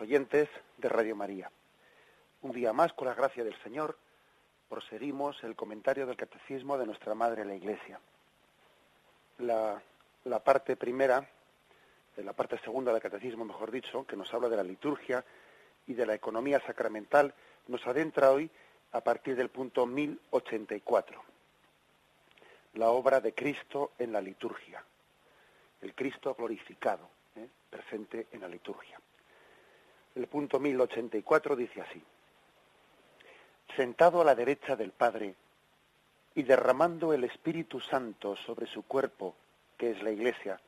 Oyentes de Radio María. Un día más, con la gracia del Señor, proseguimos el comentario del Catecismo de nuestra Madre la Iglesia. La, parte primera, la parte segunda del Catecismo, mejor dicho, que nos habla de la liturgia y de la economía sacramental, nos adentra hoy a partir del punto 1084. La obra de Cristo en la liturgia. El Cristo glorificado, ¿eh? presente en la liturgia. El punto 1084 dice así. Sentado a la derecha del Padre y derramando el Espíritu Santo sobre su cuerpo, que es la Iglesia,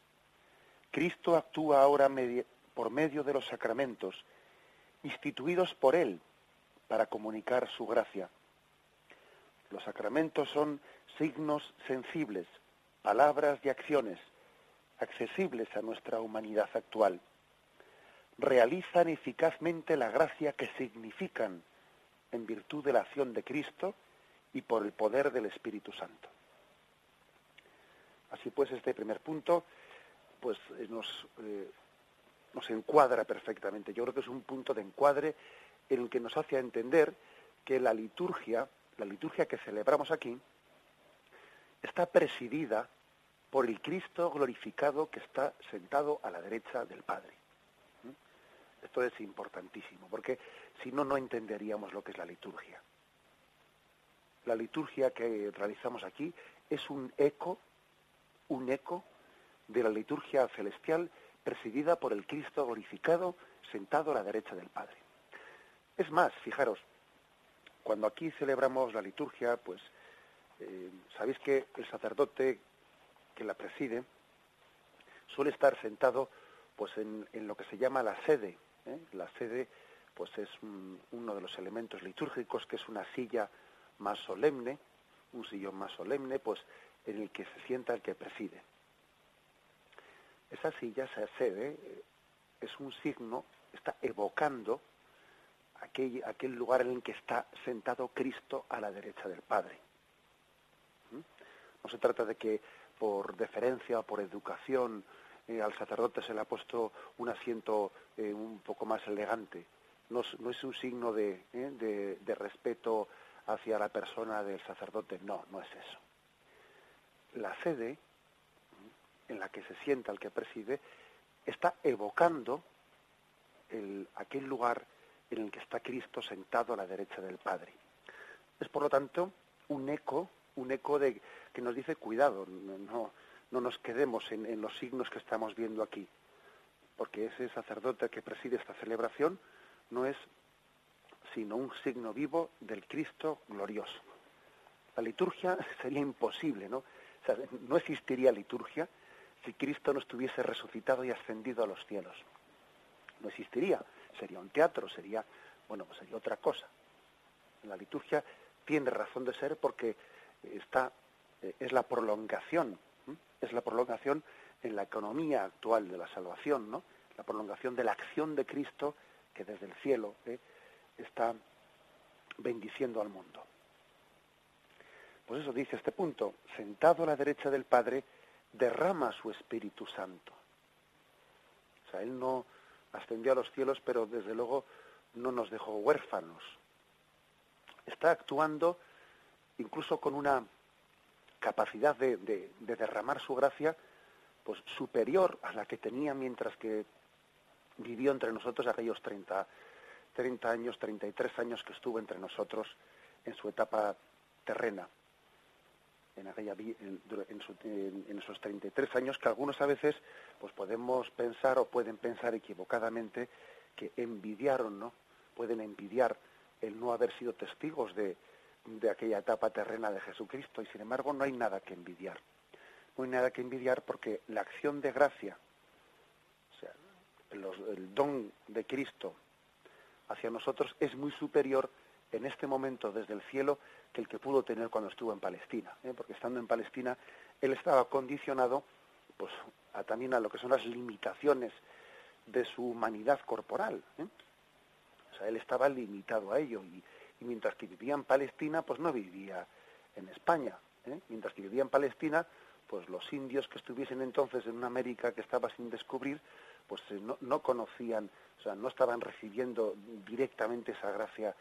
Cristo actúa ahora por medio de los sacramentos, instituidos por Él para comunicar su gracia. Los sacramentos son signos sensibles, palabras y acciones accesibles a nuestra humanidad actual realizan eficazmente la gracia que significan en virtud de la acción de Cristo y por el poder del Espíritu Santo. Así pues, este primer punto pues eh, nos, eh, nos encuadra perfectamente. Yo creo que es un punto de encuadre en el que nos hace entender que la liturgia, la liturgia que celebramos aquí, está presidida por el Cristo glorificado que está sentado a la derecha del Padre. Esto es importantísimo, porque si no, no entenderíamos lo que es la liturgia. La liturgia que realizamos aquí es un eco, un eco de la liturgia celestial presidida por el Cristo glorificado sentado a la derecha del Padre. Es más, fijaros, cuando aquí celebramos la liturgia, pues eh, sabéis que el sacerdote que la preside suele estar sentado pues en lo que se llama la sede, ¿eh? La sede pues es uno de los elementos litúrgicos que es una silla más solemne, un sillón más solemne, pues en el que se sienta el que preside. Esa silla, esa sede, eh, es un signo, está evocando aquel, aquel lugar en el que está sentado Cristo a la derecha del Padre. ¿Mm? No se trata de que por deferencia o por educación eh, al sacerdote se le ha puesto un asiento eh, un poco más elegante. No, es un signo eh, de, respeto hacia la persona del sacerdote, no, no es eso. La sede en la que se sienta el que preside está evocando el, aquel lugar en el que está Cristo sentado a la derecha del Padre. Es por lo tanto un eco, un eco de que nos dice cuidado, no, no nos quedemos en, los signos que estamos viendo aquí, porque ese sacerdote que preside esta celebración no es sino un signo vivo del Cristo glorioso. La liturgia sería imposible, ¿no? no existiría liturgia si Cristo no estuviese resucitado y ascendido a los cielos. No existiría, sería un teatro, sería, bueno, sería otra cosa. La liturgia tiene razón de ser porque está, eh, es la prolongación es la prolongación en la economía actual de la salvación, ¿no? La prolongación de la acción de Cristo que desde el cielo ¿eh? está bendiciendo al mundo. Pues eso dice este punto, sentado a la derecha del Padre, derrama su Espíritu Santo. O sea, Él no ascendió a los cielos, pero desde luego no nos dejó huérfanos. Está actuando incluso con una capacidad de, derramar su gracia pues superior a la que tenía mientras que vivió entre nosotros aquellos 30, 30 años, 33 años que estuvo entre nosotros en su etapa terrena. En, aquella, en, en, esos 33 años que algunos a veces pues podemos pensar o pueden pensar equivocadamente que envidiaron, ¿no? Pueden envidiar el no haber sido testigos de, de aquella etapa terrena de Jesucristo y sin embargo no hay nada que envidiar. No hay nada que envidiar porque la acción de gracia, o sea, el don de Cristo hacia nosotros es muy superior en este momento desde el cielo que el que pudo tener cuando estuvo en Palestina, ¿eh? porque estando en Palestina él estaba condicionado pues a, también a lo que son las limitaciones de su humanidad corporal. ¿eh? O sea, él estaba limitado a ello y, mientras que vivía en Palestina, pues no vivía en España. ¿eh? Mientras que vivía en Palestina, pues los indios que estuviesen entonces en una América que estaba sin descubrir, pues no, no conocían, o sea, no estaban recibiendo directamente esa gracia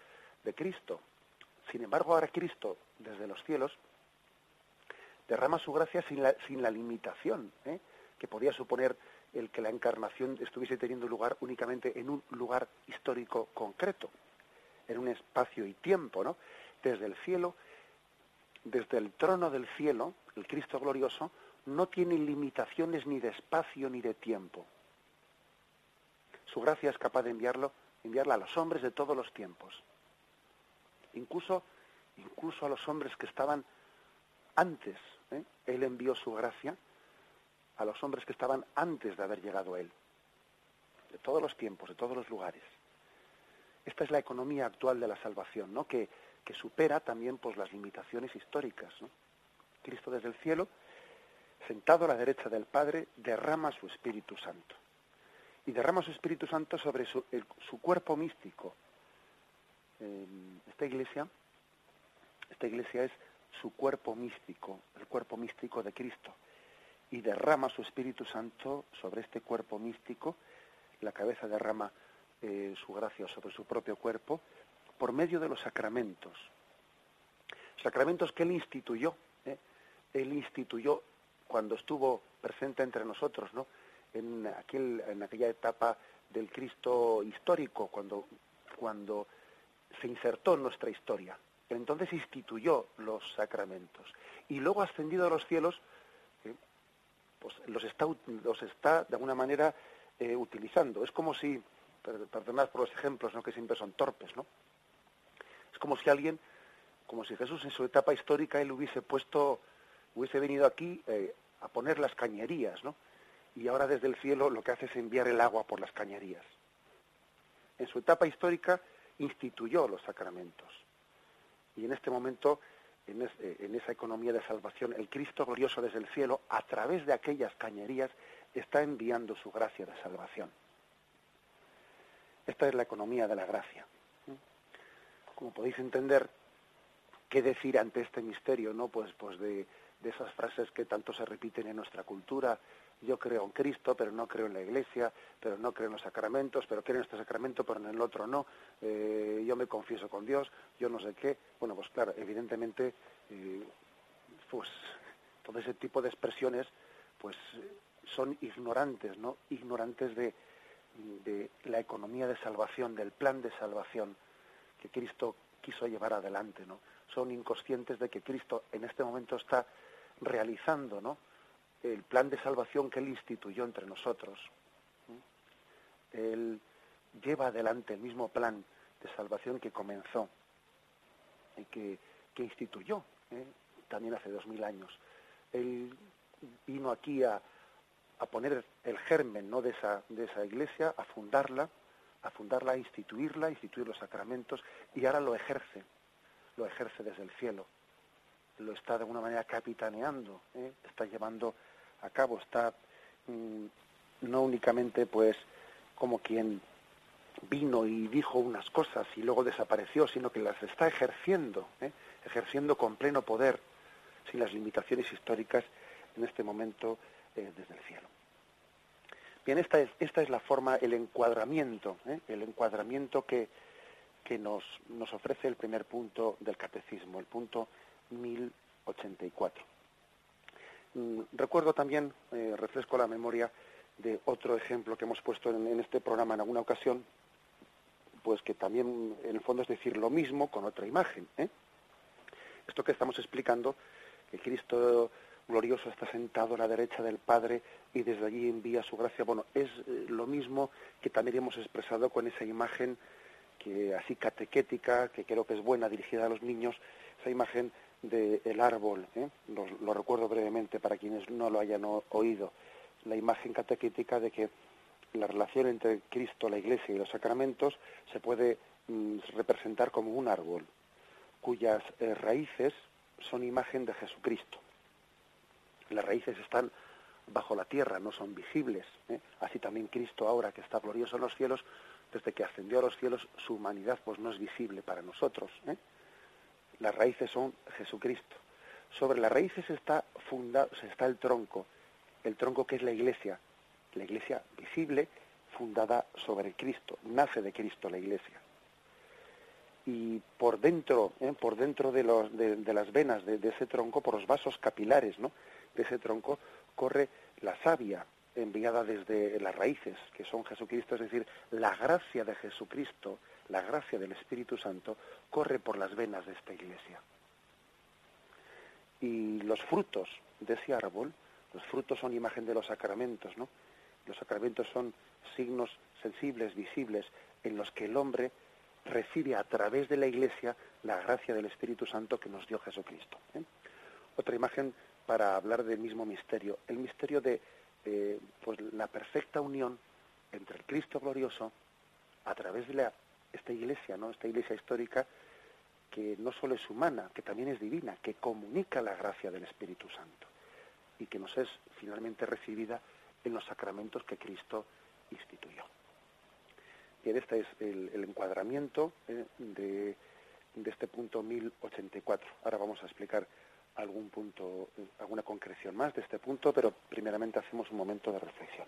de Cristo. Sin embargo, ahora Cristo, desde los cielos, derrama su gracia sin la, sin la limitación ¿eh? que podía suponer el que la encarnación estuviese teniendo lugar únicamente en un lugar histórico concreto, en un espacio y tiempo, ¿no? Desde el cielo, desde el trono del cielo, el Cristo glorioso no tiene limitaciones ni de espacio ni de tiempo. Su gracia es capaz de enviarlo, enviarla a los hombres de todos los tiempos incluso, incluso a los hombres que estaban antes. ¿eh? Él envió su gracia a los hombres que estaban antes de haber llegado a Él, de todos los tiempos, de todos los lugares. Esta es la economía actual de la salvación, ¿no? que, que supera también pues, las limitaciones históricas. Cristo desde el cielo, sentado a la derecha del Padre, derrama su Espíritu Santo. Y derrama su Espíritu Santo sobre su, su cuerpo místico, esta iglesia, esta iglesia es su cuerpo místico, el cuerpo místico de Cristo, y derrama su Espíritu Santo sobre este cuerpo místico, la cabeza derrama eh, su gracia sobre su propio cuerpo, por medio de los sacramentos. Sacramentos que él instituyó, ¿eh? él instituyó cuando estuvo presente entre nosotros, ¿no? En, aquel, en aquella etapa del Cristo histórico, cuando, cuando se insertó en nuestra historia. Entonces instituyó los sacramentos. Y luego ascendido a los cielos, eh, pues los está, los está de alguna manera eh, utilizando. Es como si, perdonad por los ejemplos, ¿no? que siempre son torpes, ¿no? Es como si alguien, como si Jesús en su etapa histórica, él hubiese puesto, hubiese venido aquí eh, a poner las cañerías, ¿no? Y ahora desde el cielo lo que hace es enviar el agua por las cañerías. En su etapa histórica, instituyó los sacramentos. Y en este momento, eh, en, esa economía de salvación, el Cristo glorioso desde el cielo, a través de aquellas cañerías, está enviando su gracia de salvación. Esta es la economía de la gracia. Como podéis entender, ¿qué decir ante este misterio, no? Pues, pues de, de esas frases que tanto se repiten en nuestra cultura, yo creo en Cristo, pero no creo en la Iglesia, pero no creo en los sacramentos, pero creo en este sacramento, pero en el otro no, eh, yo me confieso con Dios, yo no sé qué. Bueno, pues claro, evidentemente, eh, pues todo ese tipo de expresiones, pues son ignorantes, ¿no? Ignorantes de, de la economía de salvación, del plan de salvación que Cristo quiso llevar adelante, ¿no? Son inconscientes de que Cristo en este momento está realizando, ¿no? el plan de salvación que Él instituyó entre nosotros. Él lleva adelante el mismo plan de salvación que comenzó y que, instituyó ¿eh? también hace dos mil años. Él vino aquí a, a poner el germen ¿no? de, esa, de esa iglesia, a fundarla, a fundarla, a instituirla, a instituir los sacramentos, y ahora lo ejerce, lo ejerce desde el cielo. Lo está de alguna manera capitaneando, ¿eh? está llevando a cabo, está mm, no únicamente pues como quien vino y dijo unas cosas y luego desapareció, sino que las está ejerciendo, ¿eh? ejerciendo con pleno poder, sin las limitaciones históricas en este momento eh, desde el cielo. Bien, esta es, esta es la forma, el encuadramiento, ¿eh? el encuadramiento que, que nos, nos ofrece el primer punto del catecismo, el punto 1084. Mm, recuerdo también, eh, refresco la memoria de otro ejemplo que hemos puesto en, este programa en alguna ocasión, pues que también en el fondo es decir lo mismo con otra imagen. Esto que estamos explicando, que Cristo glorioso está sentado a la derecha del Padre y desde allí envía su gracia. Bueno, es eh, lo mismo que también hemos expresado con esa imagen que así catequética, que creo que es buena, dirigida a los niños, esa imagen del árbol. ¿eh? Lo, recuerdo brevemente para quienes no lo hayan oído. La imagen catequética de que la relación entre Cristo, la Iglesia y los sacramentos se puede mm, representar como un árbol cuyas eh, raíces son imagen de Jesucristo. Las raíces están bajo la tierra, no son visibles. ¿eh? Así también Cristo ahora que está glorioso en los cielos, desde que ascendió a los cielos, su humanidad pues no es visible para nosotros. ¿eh? Las raíces son Jesucristo. Sobre las raíces está fundado, está el tronco, el tronco que es la iglesia, la iglesia visible, fundada sobre Cristo, nace de Cristo la iglesia. Y por dentro, ¿eh? por dentro de, de, las venas de, ese tronco, por los vasos capilares ¿no? De ese tronco, corre la savia enviada desde las raíces, que son Jesucristo, es decir, la gracia de Jesucristo, la gracia del Espíritu Santo, corre por las venas de esta iglesia. Y los frutos de ese árbol, los frutos son imagen de los sacramentos, ¿no? Los sacramentos son signos sensibles, visibles, en los que el hombre recibe a través de la Iglesia la gracia del Espíritu Santo que nos dio Jesucristo. ¿eh? Otra imagen para hablar del mismo misterio, el misterio de eh, pues la perfecta unión entre el Cristo glorioso a través de la, esta Iglesia, no, esta Iglesia histórica que no solo es humana, que también es divina, que comunica la gracia del Espíritu Santo y que nos es finalmente recibida en los sacramentos que Cristo instituyó. Bien, este es el, encuadramiento eh, de, de, este punto 1084. Ahora vamos a explicar algún punto, alguna concreción más de este punto, pero primeramente hacemos un momento de reflexión.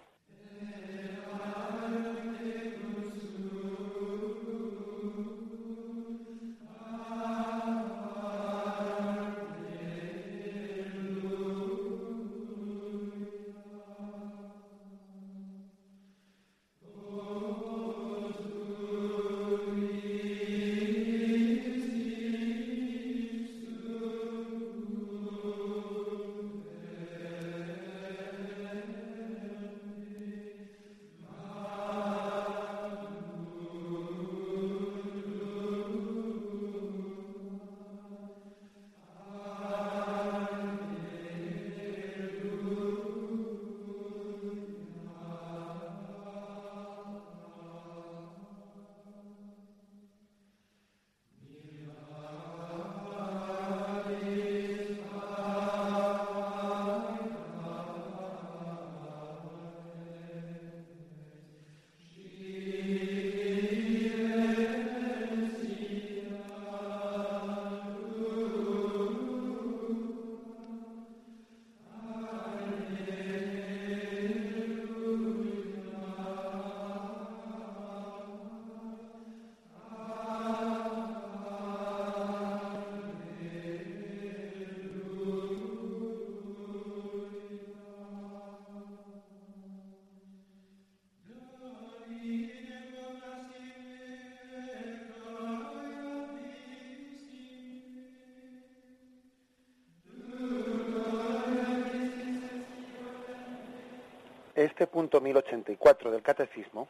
Este punto 1084 del Catecismo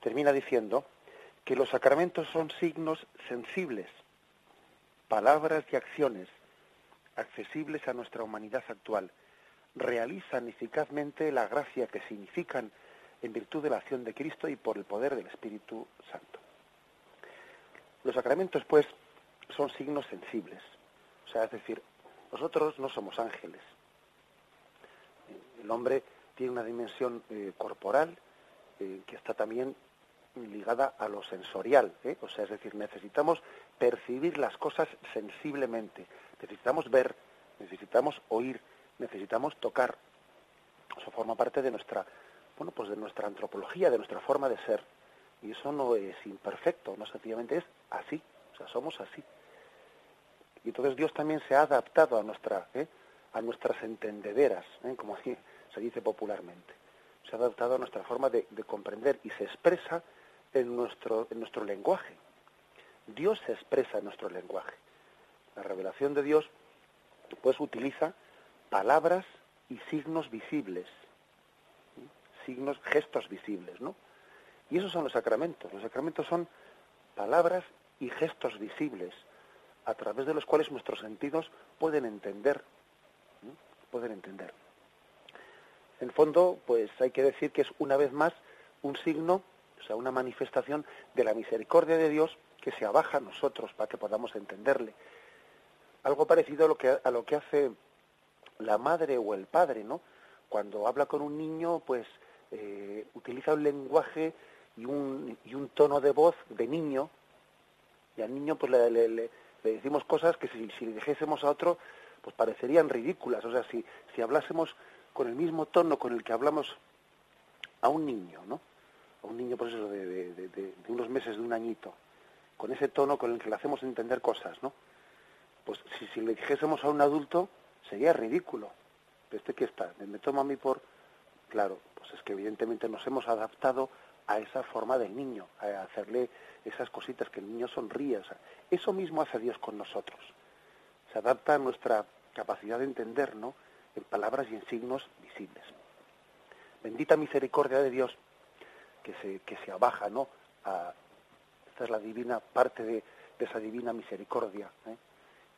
termina diciendo que los sacramentos son signos sensibles, palabras y acciones accesibles a nuestra humanidad actual, realizan eficazmente la gracia que significan en virtud de la acción de Cristo y por el poder del Espíritu Santo. Los sacramentos, pues, son signos sensibles. O sea, es decir, nosotros no somos ángeles. El hombre tiene una dimensión eh, corporal eh, que está también ligada a lo sensorial, ¿eh? o sea, es decir, necesitamos percibir las cosas sensiblemente, necesitamos ver, necesitamos oír, necesitamos tocar. Eso forma parte de nuestra, bueno, pues de nuestra antropología, de nuestra forma de ser. Y eso no es imperfecto, no sencillamente es así, o sea, somos así. Y entonces Dios también se ha adaptado a nuestra, a nuestras entendederas, como así se dice popularmente. Se ha adaptado a nuestra forma de, comprender y se expresa en nuestro, en nuestro lenguaje. Dios se expresa en nuestro lenguaje. La revelación de Dios pues utiliza palabras y signos visibles, signos, gestos visibles, ¿no? Y esos son los sacramentos. Los sacramentos son palabras y gestos visibles a través de los cuales nuestros sentidos pueden entender, pueden entender. En fondo, pues hay que decir que es una vez más un signo, o sea, una manifestación de la misericordia de Dios que se abaja a nosotros para que podamos entenderle. Algo parecido a lo que, a lo que hace la madre o el padre, ¿no? Cuando habla con un niño, pues eh, utiliza un lenguaje y un, y un tono de voz de niño, y al niño pues le, le, decimos cosas que si, si le dijésemos a otro, pues parecerían ridículas. O sea, si, si hablásemos con el mismo tono con el que hablamos a un niño, ¿no? A un niño, por pues eso, de, unos meses, de un añito, con ese tono con el que le hacemos entender cosas, ¿no? Pues si, le dijésemos a un adulto, sería ridículo. ¿Este que está? ¿Me toma a mí por...? Claro, pues es que evidentemente nos hemos adaptado a esa forma del niño, a hacerle esas cositas que el niño sonríe. eso mismo hace Dios con nosotros. Se adapta a nuestra capacidad de entender, ¿no? En palabras y en signos visibles. Bendita misericordia de Dios que se, que se abaja, ¿no? Esta es la divina parte de, esa divina misericordia. ¿eh?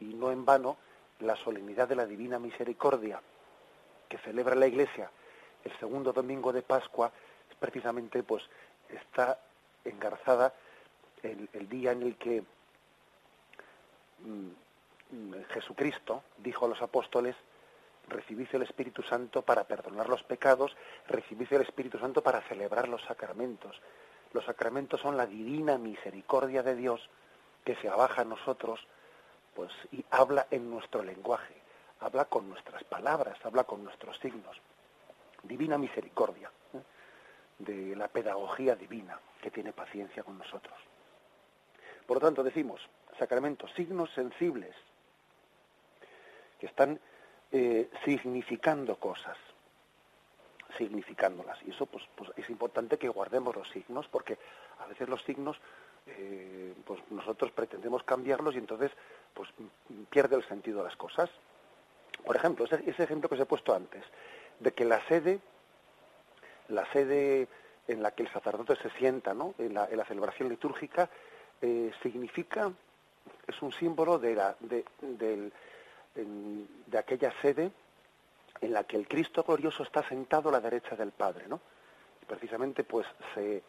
Y no en vano la solemnidad de la divina misericordia que celebra la Iglesia el segundo domingo de Pascua precisamente pues está engarzada el, día en el que mm, Jesucristo dijo a los apóstoles, recibid el Espíritu Santo para perdonar los pecados, recibid el Espíritu Santo para celebrar los sacramentos. Los sacramentos son la divina misericordia de Dios que se abaja a nosotros pues, y habla en nuestro lenguaje, habla con nuestras palabras, habla con nuestros signos. Divina misericordia de la pedagogía divina que tiene paciencia con nosotros. Por lo tanto, decimos, sacramentos, signos sensibles que están eh, significando cosas, significándolas. Y eso pues, pues, es importante que guardemos los signos, porque a veces los signos, eh, pues nosotros pretendemos cambiarlos y entonces pues pierde el sentido de las cosas. Por ejemplo, ese, ese ejemplo que os he puesto antes, de que la sede la sede en la que el sacerdote se sienta, ¿no? en, la, celebración litúrgica, eh, significa, es un símbolo de, la, de, de, aquella sede en la que el Cristo glorioso está sentado a la derecha del Padre, ¿no? Precisamente pues se,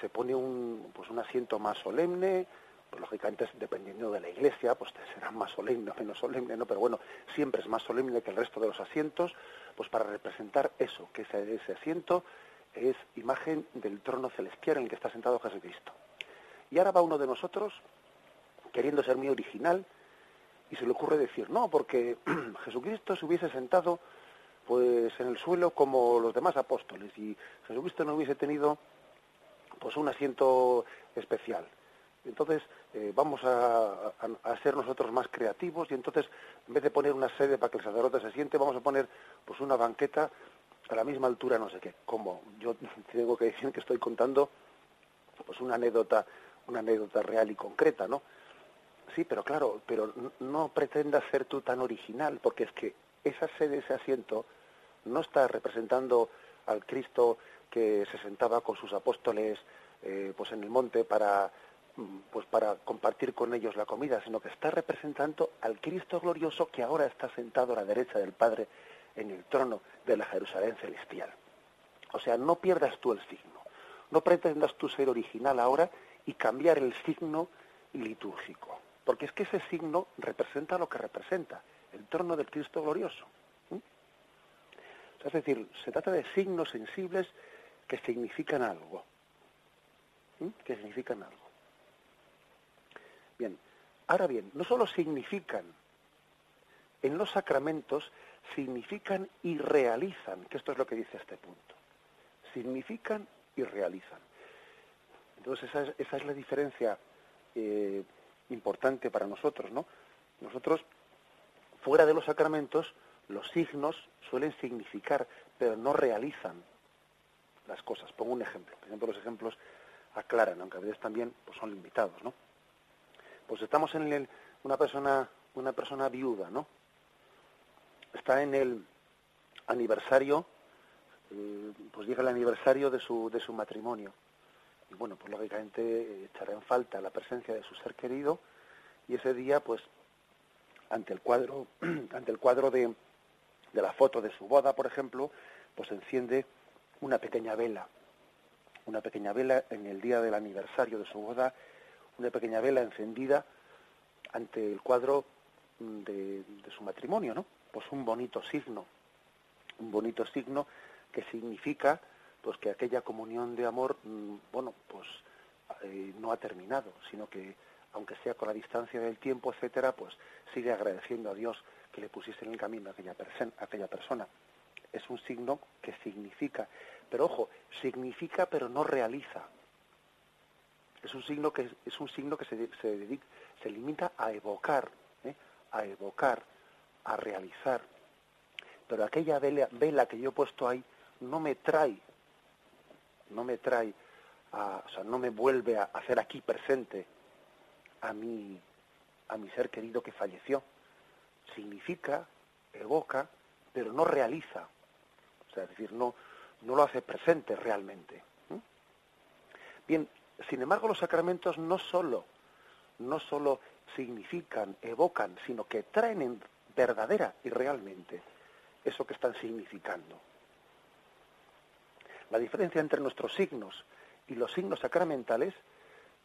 se pone un, pues, un asiento más solemne, pues lógicamente dependiendo de la iglesia, pues será más solemne o menos solemne, ¿no? Pero bueno, siempre es más solemne que el resto de los asientos, pues para representar eso, que ese, ese asiento es imagen del trono celestial en el que está sentado Jesucristo. Y ahora va uno de nosotros, queriendo ser muy original, y se le ocurre decir, no, porque Jesucristo se hubiese sentado pues en el suelo como los demás apóstoles y Jesucristo no hubiese tenido pues un asiento especial. Entonces eh, vamos a, ser nosotros más creativos y entonces en vez de poner una sede para que el sacerdote se siente, vamos a poner pues una banqueta a la misma altura, no sé qué. Como yo tengo que decir que estoy contando pues una anécdota, una anécdota real y concreta, ¿no? Sí, pero claro, pero no pretendas ser tú tan original, porque es que esa sede, ese asiento, no está representando al Cristo que se sentaba con sus apóstoles eh, pues en el monte para pues para compartir con ellos la comida, sino que está representando al Cristo glorioso que ahora está sentado a la derecha del Padre en el trono de la Jerusalén celestial. O sea, no pierdas tú el signo, no pretendas tú ser original ahora y cambiar el signo litúrgico, porque es que ese signo representa lo que representa, el trono del Cristo glorioso. es decir, se trata de signos sensibles que significan algo, que significan algo. Bien, ahora bien, no solo significan, en los sacramentos significan y realizan, que esto es lo que dice este punto. Significan y realizan. Entonces esa es, la diferencia eh, importante para nosotros, ¿no? Nosotros, fuera de los sacramentos, los signos suelen significar, pero no realizan las cosas. Pongo un ejemplo. Por ejemplo, los ejemplos aclaran, aunque a veces también pues, son limitados, ¿no? pues estamos en el, una persona una persona viuda, ¿no? está en el aniversario, eh, pues llega el aniversario de su, de su matrimonio. Y bueno, pues lógicamente echará en falta la presencia de su ser querido y ese día, pues, ante el cuadro, ante el cuadro de, de la foto de su boda, por ejemplo, pues enciende una pequeña vela, una pequeña vela en el día del aniversario de su boda, una pequeña vela encendida ante el cuadro de, su matrimonio, ¿no? Pues un bonito signo, un bonito signo que significa pues que aquella comunión de amor, mm, bueno, pues eh, no ha terminado, sino que aunque sea con la distancia del tiempo, etcétera, pues sigue agradeciendo a Dios que le pusiese en el camino a aquella, aquella persona. Es un signo que significa, pero ojo, significa pero no realiza. Es un signo que es un signo que se, se, se limita a evocar, ¿eh? a evocar, a realizar. Pero aquella vela que yo he puesto ahí no me trae, no me trae, a, o sea, no me vuelve a hacer aquí presente a mi, a mi ser querido que falleció. Significa, evoca, pero no realiza. O sea, es decir, no, no lo hace presente realmente. Bien, sin embargo, los sacramentos no solo, no solo significan, evocan, sino que traen en verdadera y realmente eso que están significando. La diferencia entre nuestros signos y los signos sacramentales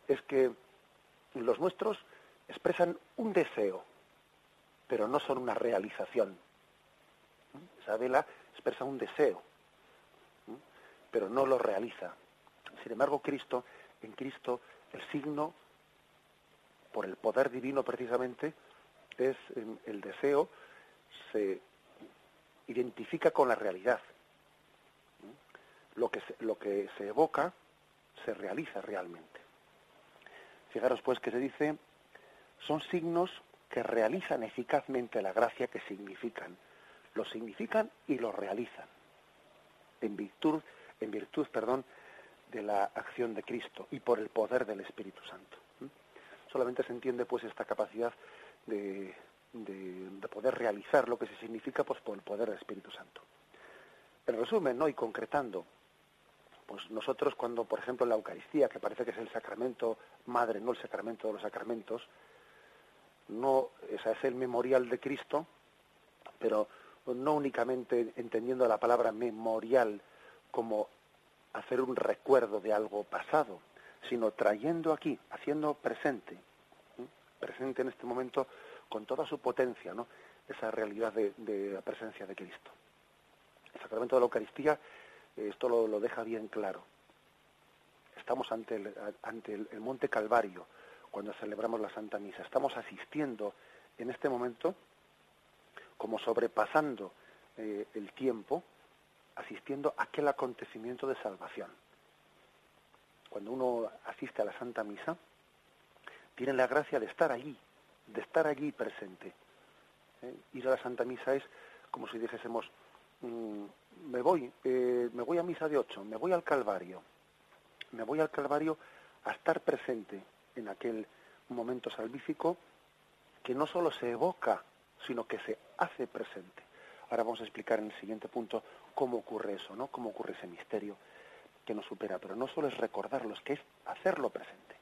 es que los nuestros expresan un deseo, pero no son una realización. Esa vela expresa un deseo, pero no lo realiza. Sin embargo, Cristo, en Cristo, el signo, por el poder divino precisamente, es el deseo, se identifica con la realidad. Lo que se evoca se realiza realmente. Fijaros pues que se dice, son signos que realizan eficazmente la gracia que significan. Lo significan y lo realizan. En virtud, en virtud, perdón, de la acción de Cristo y por el poder del Espíritu Santo. Solamente se entiende pues esta capacidad de, de, poder realizar lo que se significa pues por el poder del Espíritu Santo. En resumen, ¿no? y concretando, pues nosotros cuando, por ejemplo, en la Eucaristía, que parece que es el sacramento madre, no el sacramento de los sacramentos, no, esa es el memorial de Cristo, pero no únicamente entendiendo la palabra memorial como hacer un recuerdo de algo pasado, sino trayendo aquí, haciendo presente, presente en este momento con toda su potencia, ¿no? esa realidad de la presencia de Cristo. El sacramento de la Eucaristía esto lo, deja bien claro. Estamos ante, el, ante el, Monte Calvario cuando celebramos la Santa Misa. Estamos asistiendo en este momento, como sobrepasando eh, el tiempo, asistiendo a aquel acontecimiento de salvación. Cuando uno asiste a la Santa Misa, tiene la gracia de estar allí, de estar allí presente. ¿Eh? Ir a la Santa Misa es como si dijésemos, me voy, eh, me voy a misa de ocho, me voy al Calvario, me voy al Calvario a estar presente en aquel momento salvífico que no solo se evoca, sino que se hace presente. Ahora vamos a explicar en el siguiente punto cómo ocurre eso, ¿no? Cómo ocurre ese misterio que nos supera, pero no solo es recordarlo, que es hacerlo presente.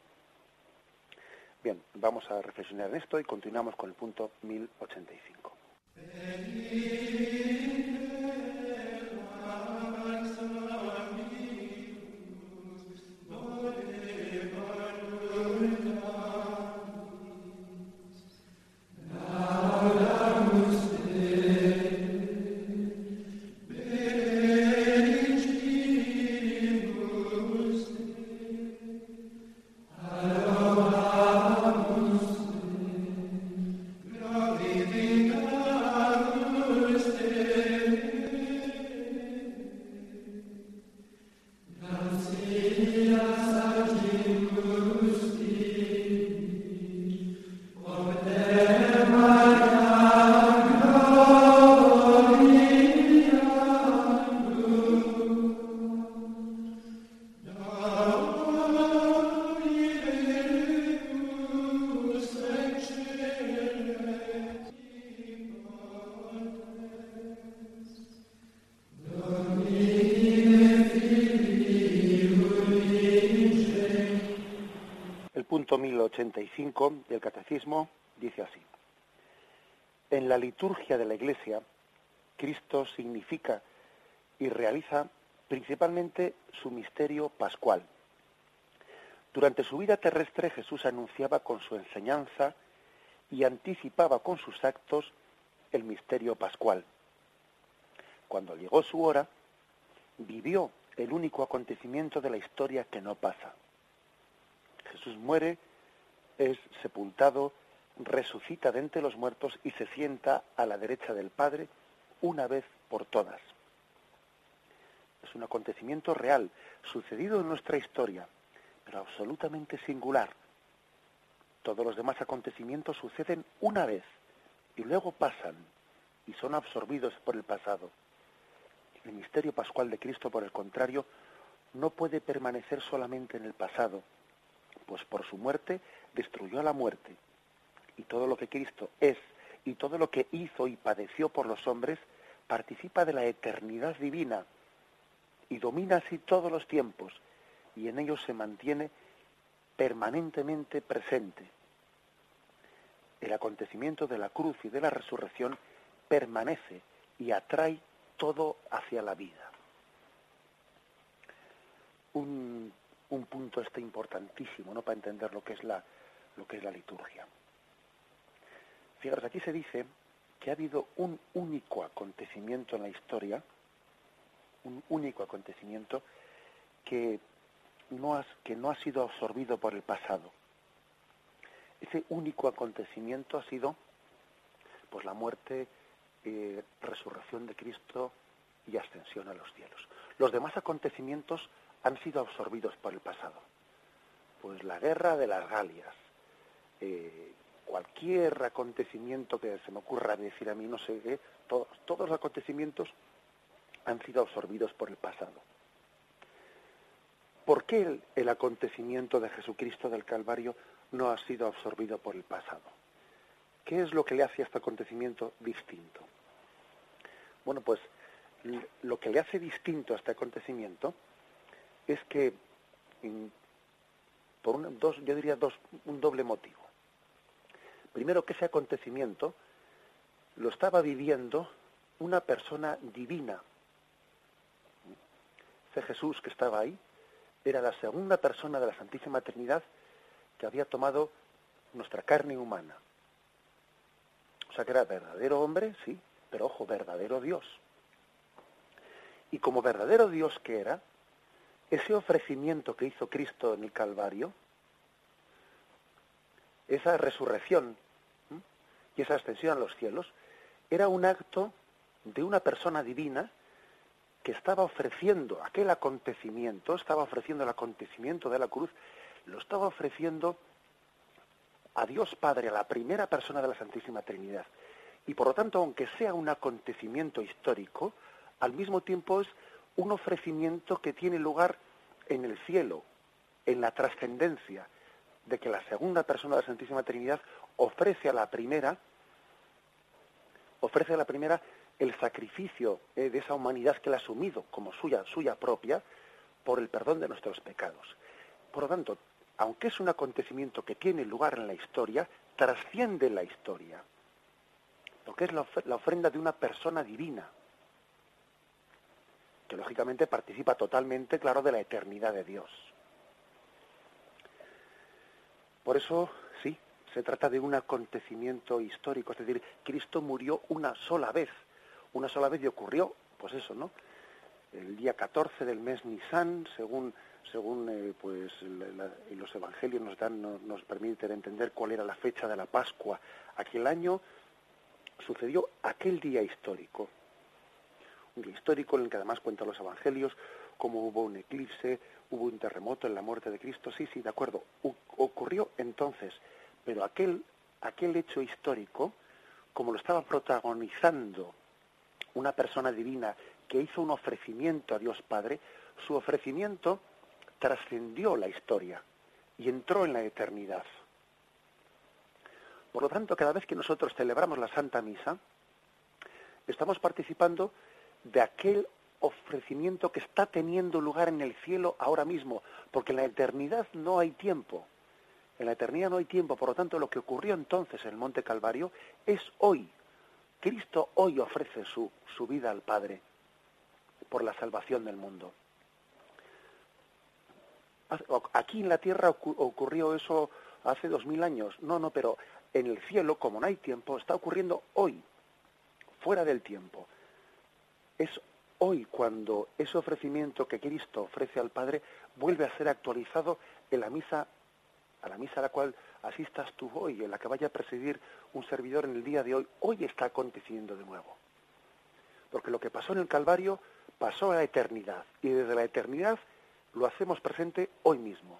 Bien, vamos a reflexionar en esto y continuamos con el punto 1085. Principalmente su misterio pascual. Durante su vida terrestre Jesús anunciaba con su enseñanza y anticipaba con sus actos el misterio pascual. Cuando llegó su hora, vivió el único acontecimiento de la historia que no pasa. Jesús muere, es sepultado, resucita de entre los muertos y se sienta a la derecha del Padre una vez por todas. Es un acontecimiento real, sucedido en nuestra historia, pero absolutamente singular. Todos los demás acontecimientos suceden una vez y luego pasan y son absorbidos por el pasado. El misterio pascual de Cristo, por el contrario, no puede permanecer solamente en el pasado, pues por su muerte destruyó la muerte. Y todo lo que Cristo es y todo lo que hizo y padeció por los hombres participa de la eternidad divina y domina así todos los tiempos y en ellos se mantiene permanentemente presente. El acontecimiento de la cruz y de la resurrección permanece y atrae todo hacia la vida. Un, punto este importantísimo, ¿no? Para entender lo que es la, lo que es la liturgia. Fijaros, aquí se dice que ha habido un único acontecimiento en la historia, un único acontecimiento que no, ha, que no ha sido absorbido por el pasado. Ese único acontecimiento ha sido pues la muerte eh, resurrección de Cristo y ascensión a los cielos. Los demás acontecimientos han sido absorbidos por el pasado. Pues la guerra de las Galias, eh, cualquier acontecimiento que se me ocurra decir a mí, no sé qué, todos los acontecimientos han sido absorbidos por el pasado. ¿Por qué el, acontecimiento de Jesucristo del Calvario no ha sido absorbido por el pasado? ¿Qué es lo que le hace a este acontecimiento distinto? Bueno, pues lo que le hace distinto a este acontecimiento es que, por dos, yo diría dos, un doble motivo. Primero, que ese acontecimiento lo estaba viviendo una persona divina. Jesús que estaba ahí era la segunda persona de la Santísima Trinidad que había tomado nuestra carne humana. O sea que era verdadero hombre, sí, pero ojo, verdadero Dios. Y como verdadero Dios que era, ese ofrecimiento que hizo Cristo en el Calvario, esa resurrección y esa ascensión a los cielos, era un acto de una persona divina que estaba ofreciendo aquel acontecimiento, estaba ofreciendo el acontecimiento de la cruz, lo estaba ofreciendo a Dios Padre, a la primera persona de la Santísima Trinidad. Y por lo tanto, aunque sea un acontecimiento histórico, al mismo tiempo es un ofrecimiento que tiene lugar en el cielo, en la trascendencia, de que la segunda persona de la Santísima Trinidad ofrece a la primera, ofrece a la primera el sacrificio eh, de esa humanidad que la ha asumido como suya, suya propia, por el perdón de nuestros pecados. Por lo tanto, aunque es un acontecimiento que tiene lugar en la historia, trasciende la historia porque es la, ofrenda de una persona divina, que lógicamente participa totalmente, claro, de la eternidad de Dios. Por eso, sí, se trata de un acontecimiento histórico, es decir, Cristo murió una sola vez, una sola vez y ocurrió, pues eso, ¿no? El día 14 del mes Nisan, según según eh, pues los evangelios nos dan nos permiten entender cuál era la fecha de la Pascua aquel año sucedió aquel día histórico. Un día histórico en el que además cuentan los evangelios cómo hubo un eclipse, hubo un terremoto en la muerte de Cristo. Sí, sí, de acuerdo. ocurrió entonces, pero aquel, aquel hecho histórico, como lo estaba protagonizando una persona divina que hizo un ofrecimiento a Dios Padre, su ofrecimiento trascendió la historia y entró en la eternidad. Por lo tanto, cada vez que nosotros celebramos la Santa Misa, estamos participando de aquel ofrecimiento que está teniendo lugar en el cielo ahora mismo, porque en la eternidad no hay tiempo. En la eternidad no hay tiempo, por lo tanto lo que ocurrió entonces en el Monte Calvario es hoy. Cristo hoy ofrece su, su vida al Padre por la salvación del mundo. Aquí en la tierra ocurrió eso hace dos mil años. No, no, pero en el cielo, como no hay tiempo, está ocurriendo hoy, fuera del tiempo. Es hoy cuando ese ofrecimiento que Cristo ofrece al Padre vuelve a ser actualizado en la misa, a la misa a la cual asistas tú hoy, en la que vaya a presidir un servidor en el día de hoy, hoy está aconteciendo de nuevo. Porque lo que pasó en el Calvario pasó a la eternidad y desde la eternidad lo hacemos presente hoy mismo.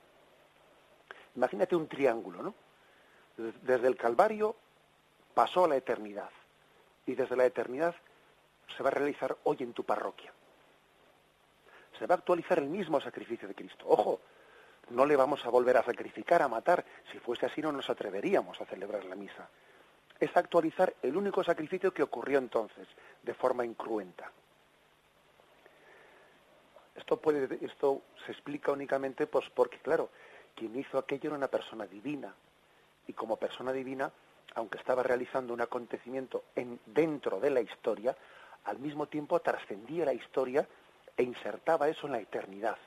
Imagínate un triángulo, ¿no? Desde el Calvario pasó a la eternidad y desde la eternidad se va a realizar hoy en tu parroquia. Se va a actualizar el mismo sacrificio de Cristo. Ojo, no le vamos a volver a sacrificar, a matar. Si fuese así no nos atreveríamos a celebrar la misa. Es actualizar el único sacrificio que ocurrió entonces, de forma incruenta. Esto, se explica únicamente pues, porque, claro, quien hizo aquello era una persona divina. Y como persona divina, aunque estaba realizando un acontecimiento en, dentro de la historia, al mismo tiempo trascendía la historia e insertaba eso en la eternidad,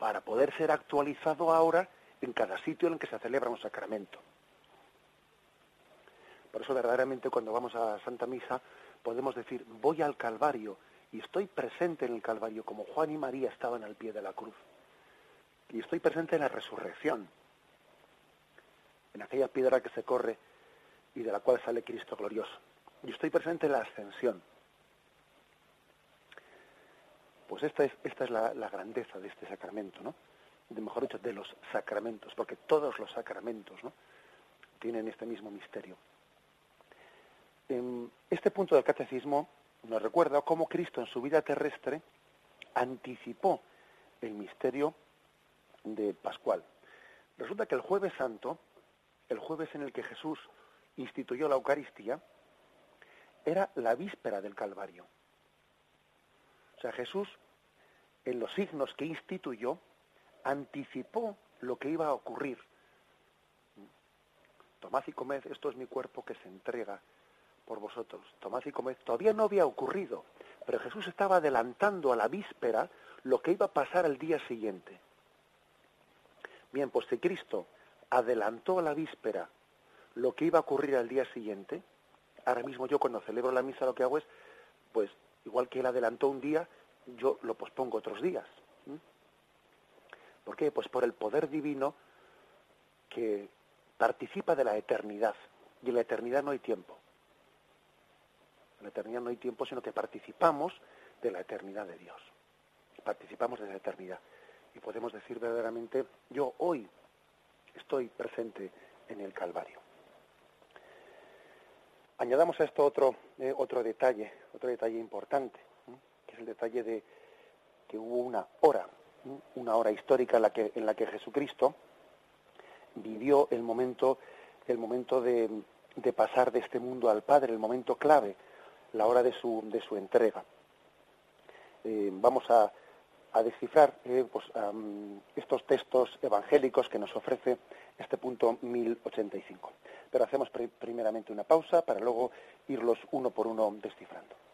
para poder ser actualizado ahora en cada sitio en el que se celebra un sacramento. Por eso verdaderamente cuando vamos a Santa Misa podemos decir, voy al Calvario, y estoy presente en el Calvario como Juan y María estaban al pie de la cruz. Y estoy presente en la resurrección, en aquella piedra que se corre y de la cual sale Cristo glorioso. Y estoy presente en la ascensión. Pues esta es, la, grandeza de este sacramento, ¿no? De, mejor dicho, de los sacramentos, porque todos los sacramentos ¿no? tienen este mismo misterio. En este punto del catecismo nos recuerda cómo Cristo en su vida terrestre anticipó el misterio de Pascual. Resulta que el jueves santo, el jueves en el que Jesús instituyó la Eucaristía, era la víspera del Calvario. O sea, Jesús, en los signos que instituyó, anticipó lo que iba a ocurrir. Tomad y comed, esto es mi cuerpo que se entrega por vosotros. Tomad y comed. Todavía no había ocurrido, pero Jesús estaba adelantando a la víspera lo que iba a pasar al día siguiente. Bien, pues si Cristo adelantó a la víspera lo que iba a ocurrir al día siguiente, ahora mismo yo cuando celebro la misa lo que hago es, pues igual que él adelantó un día, yo lo pospongo otros días. ¿Por qué? Pues por el poder divino que participa de la eternidad. Y en la eternidad no hay tiempo. En la eternidad no hay tiempo, sino que participamos de la eternidad de Dios. Participamos de la eternidad. Y podemos decir verdaderamente, yo hoy estoy presente en el Calvario. Añadamos a esto otro, eh, otro detalle, otro detalle importante, que es el detalle de que hubo una hora, una hora histórica en la que, en la Jesucristo vivió el momento, el momento de, de pasar de este mundo al Padre, el momento clave la hora de su, de su entrega. Eh, vamos a, a descifrar eh, pues, estos textos evangélicos que nos ofrece este punto 1085. Pero hacemos primeramente una pausa para luego irlos uno por uno descifrando.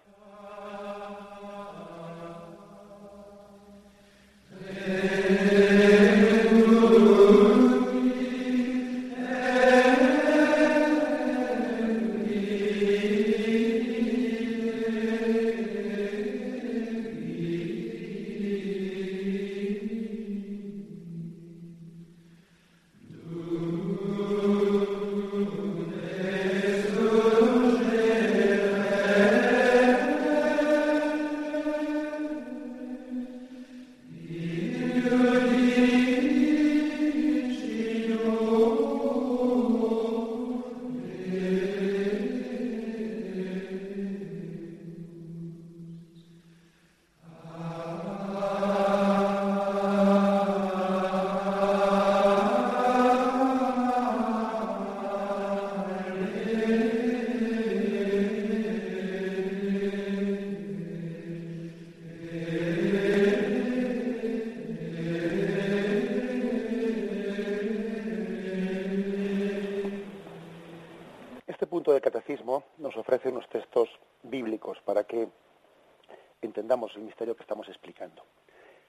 Estamos explicando.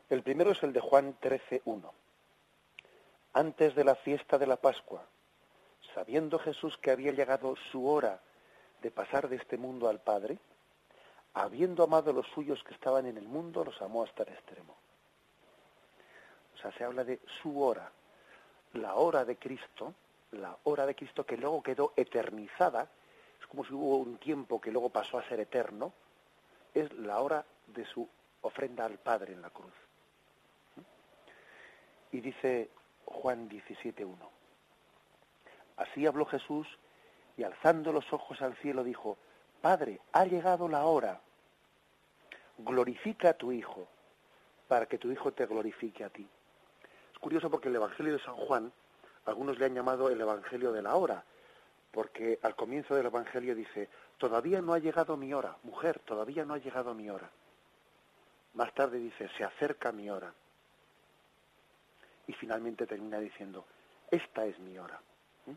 El primero es el de Juan 13.1. Antes de la fiesta de la Pascua, sabiendo Jesús que había llegado su hora de pasar de este mundo al Padre, habiendo amado a los suyos que estaban en el mundo, los amó hasta el extremo. O sea, se habla de su hora, la hora de Cristo, la hora de Cristo que luego quedó eternizada, es como si hubo un tiempo que luego pasó a ser eterno, es la hora de su ofrenda al Padre en la cruz. Y dice Juan 17.1, así habló Jesús y alzando los ojos al cielo dijo, Padre, ha llegado la hora, glorifica a tu Hijo, para que tu Hijo te glorifique a ti. Es curioso porque el Evangelio de San Juan, algunos le han llamado el Evangelio de la hora, porque al comienzo del Evangelio dice, todavía no ha llegado mi hora, mujer, todavía no ha llegado mi hora. Más tarde dice, se acerca mi hora. Y finalmente termina diciendo, esta es mi hora. ¿Mm?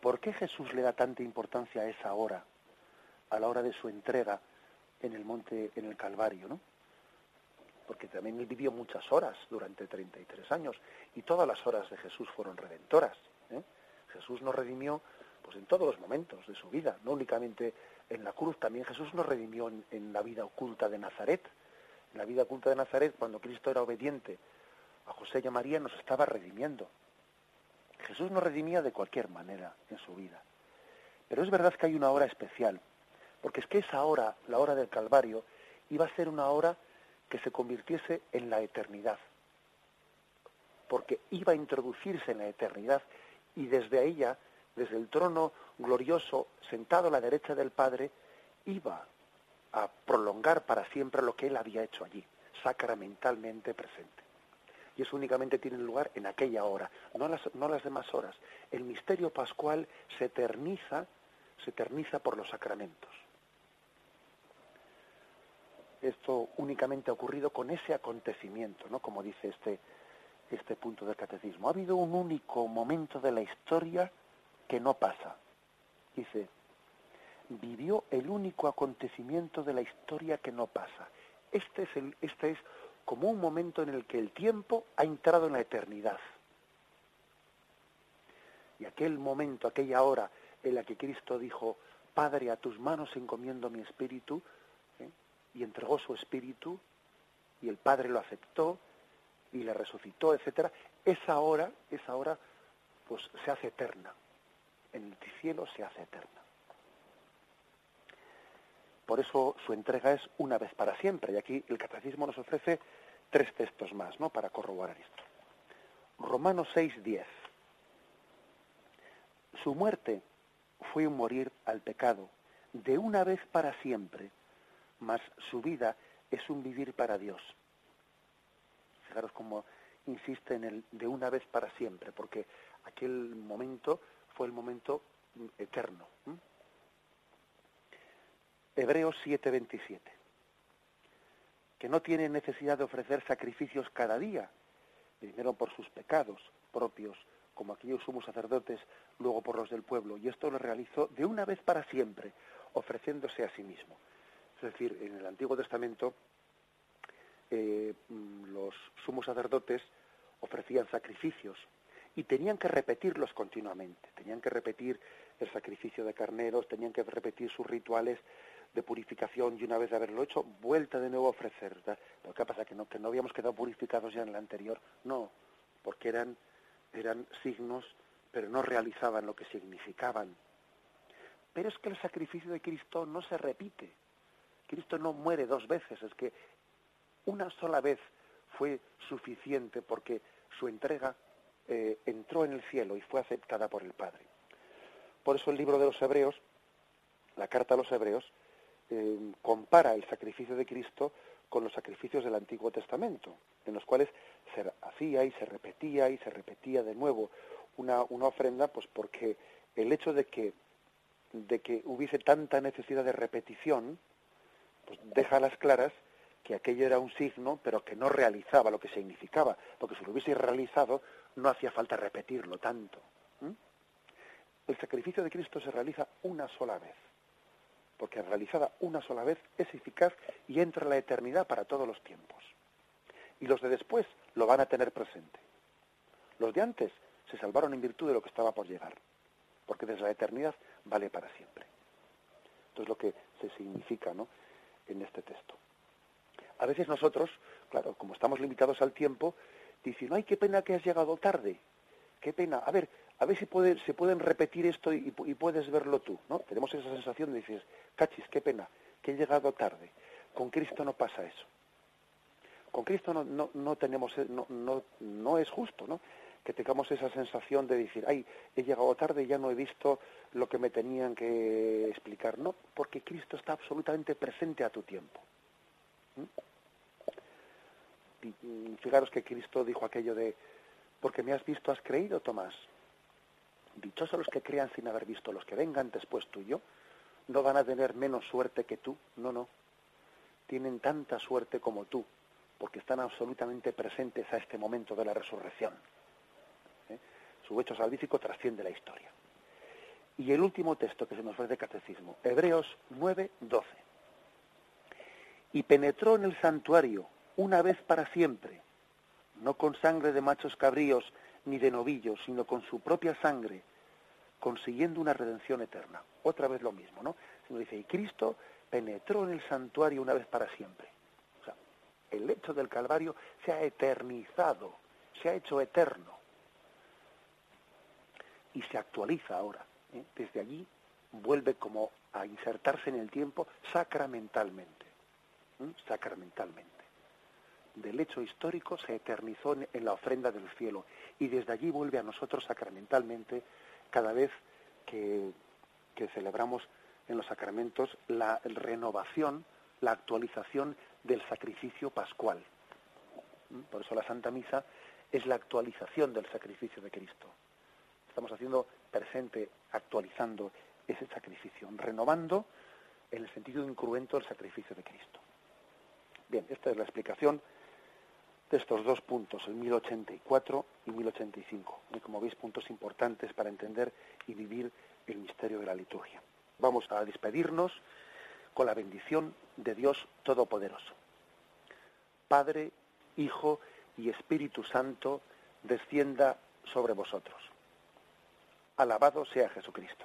¿Por qué Jesús le da tanta importancia a esa hora, a la hora de su entrega en el monte, en el Calvario, ¿no? Porque también vivió muchas horas durante 33 años y todas las horas de Jesús fueron redentoras. ¿eh? Jesús nos redimió pues en todos los momentos de su vida, no únicamente en la cruz, también Jesús nos redimió en, la vida oculta de Nazaret. En la vida oculta de Nazaret, cuando Cristo era obediente a José y a María, nos estaba redimiendo. Jesús nos redimía de cualquier manera en su vida. Pero es verdad que hay una hora especial, porque es que esa hora, la hora del Calvario, iba a ser una hora que se convirtiese en la eternidad, porque iba a introducirse en la eternidad y desde ella desde el trono glorioso, sentado a la derecha del Padre, iba a prolongar para siempre lo que él había hecho allí, sacramentalmente presente. Y eso únicamente tiene lugar en aquella hora, no las, no las demás horas. El misterio pascual se eterniza, se eterniza por los sacramentos. Esto únicamente ha ocurrido con ese acontecimiento, ¿no? Como dice este, este punto del catecismo. Ha habido un único momento de la historia que no pasa. Dice, vivió el único acontecimiento de la historia que no pasa. Este es, el, este es como un momento en el que el tiempo ha entrado en la eternidad. Y aquel momento, aquella hora en la que Cristo dijo, Padre, a tus manos encomiendo mi espíritu, ¿eh? y entregó su espíritu, y el Padre lo aceptó, y le resucitó, etcétera, esa hora, esa hora, pues se hace eterna el cielo se hace eterna. Por eso su entrega es una vez para siempre. Y aquí el catecismo nos ofrece tres textos más, ¿no? Para corroborar esto. Romanos 6, 10. Su muerte fue un morir al pecado de una vez para siempre, mas su vida es un vivir para Dios. Fijaros cómo insiste en el de una vez para siempre, porque aquel momento fue el momento eterno. Hebreos 7:27, que no tiene necesidad de ofrecer sacrificios cada día, primero por sus pecados propios, como aquellos sumos sacerdotes, luego por los del pueblo, y esto lo realizó de una vez para siempre, ofreciéndose a sí mismo. Es decir, en el Antiguo Testamento eh, los sumos sacerdotes ofrecían sacrificios y tenían que repetirlos continuamente, tenían que repetir el sacrificio de carneros, tenían que repetir sus rituales de purificación y una vez de haberlo hecho, vuelta de nuevo a ofrecer. ¿Pero qué pasa? ¿Que no, que no habíamos quedado purificados ya en el anterior? No, porque eran, eran signos, pero no realizaban lo que significaban. Pero es que el sacrificio de Cristo no se repite. Cristo no muere dos veces, es que una sola vez fue suficiente porque su entrega eh, entró en el cielo y fue aceptada por el Padre. Por eso el libro de los Hebreos, la carta a los Hebreos, eh, compara el sacrificio de Cristo con los sacrificios del Antiguo Testamento, en los cuales se hacía y se repetía y se repetía de nuevo una, ofrenda, pues porque el hecho de que, de que hubiese tanta necesidad de repetición, pues deja a las claras que aquello era un signo, pero que no realizaba lo que significaba, porque si lo hubiese realizado, no hacía falta repetirlo tanto. el sacrificio de Cristo se realiza una sola vez, porque realizada una sola vez es eficaz y entra en la eternidad para todos los tiempos. Y los de después lo van a tener presente. Los de antes se salvaron en virtud de lo que estaba por llegar, porque desde la eternidad vale para siempre. Esto es lo que se significa ¿no? en este texto. A veces nosotros, claro, como estamos limitados al tiempo, dicen, ay, qué pena que has llegado tarde, qué pena. A ver, a ver si se pueden repetir esto y, puedes verlo tú, ¿no? Tenemos esa sensación de decir, cachis, qué pena, que he llegado tarde. Con Cristo no pasa eso. Con Cristo no, no, no tenemos, no, no, no es justo, ¿no? que tengamos esa sensación de decir, ay, he llegado tarde ya no he visto lo que me tenían que explicar. No, porque Cristo está absolutamente presente a tu tiempo. ¿Mm? Fijaros que Cristo dijo aquello de, porque me has visto, has creído, Tomás. Dichosos los que crean sin haber visto, los que vengan después tuyo, no van a tener menos suerte que tú, no, no. Tienen tanta suerte como tú, porque están absolutamente presentes a este momento de la resurrección. ¿Eh? Su hecho salvífico trasciende la historia. Y el último texto que se nos ofrece de catecismo, Hebreos 9, 12. Y penetró en el santuario una vez para siempre, no con sangre de machos cabríos ni de novillos, sino con su propia sangre, consiguiendo una redención eterna. Otra vez lo mismo, ¿no? Sino dice, y Cristo penetró en el santuario una vez para siempre. O sea, el hecho del Calvario se ha eternizado, se ha hecho eterno. Y se actualiza ahora. ¿eh? Desde allí vuelve como a insertarse en el tiempo sacramentalmente. Sacramentalmente del hecho histórico se eternizó en la ofrenda del cielo y desde allí vuelve a nosotros sacramentalmente cada vez que, celebramos en los sacramentos la renovación, la actualización del sacrificio pascual. ¿Mm? Por eso la Santa Misa es la actualización del sacrificio de Cristo. Estamos haciendo presente, actualizando ese sacrificio, renovando en el sentido incruento el sacrificio de Cristo. Bien, esta es la explicación de estos dos puntos, el 1084 y 1085, y como veis puntos importantes para entender y vivir el misterio de la liturgia. Vamos a despedirnos con la bendición de Dios Todopoderoso. Padre, Hijo y Espíritu Santo, descienda sobre vosotros. Alabado sea Jesucristo.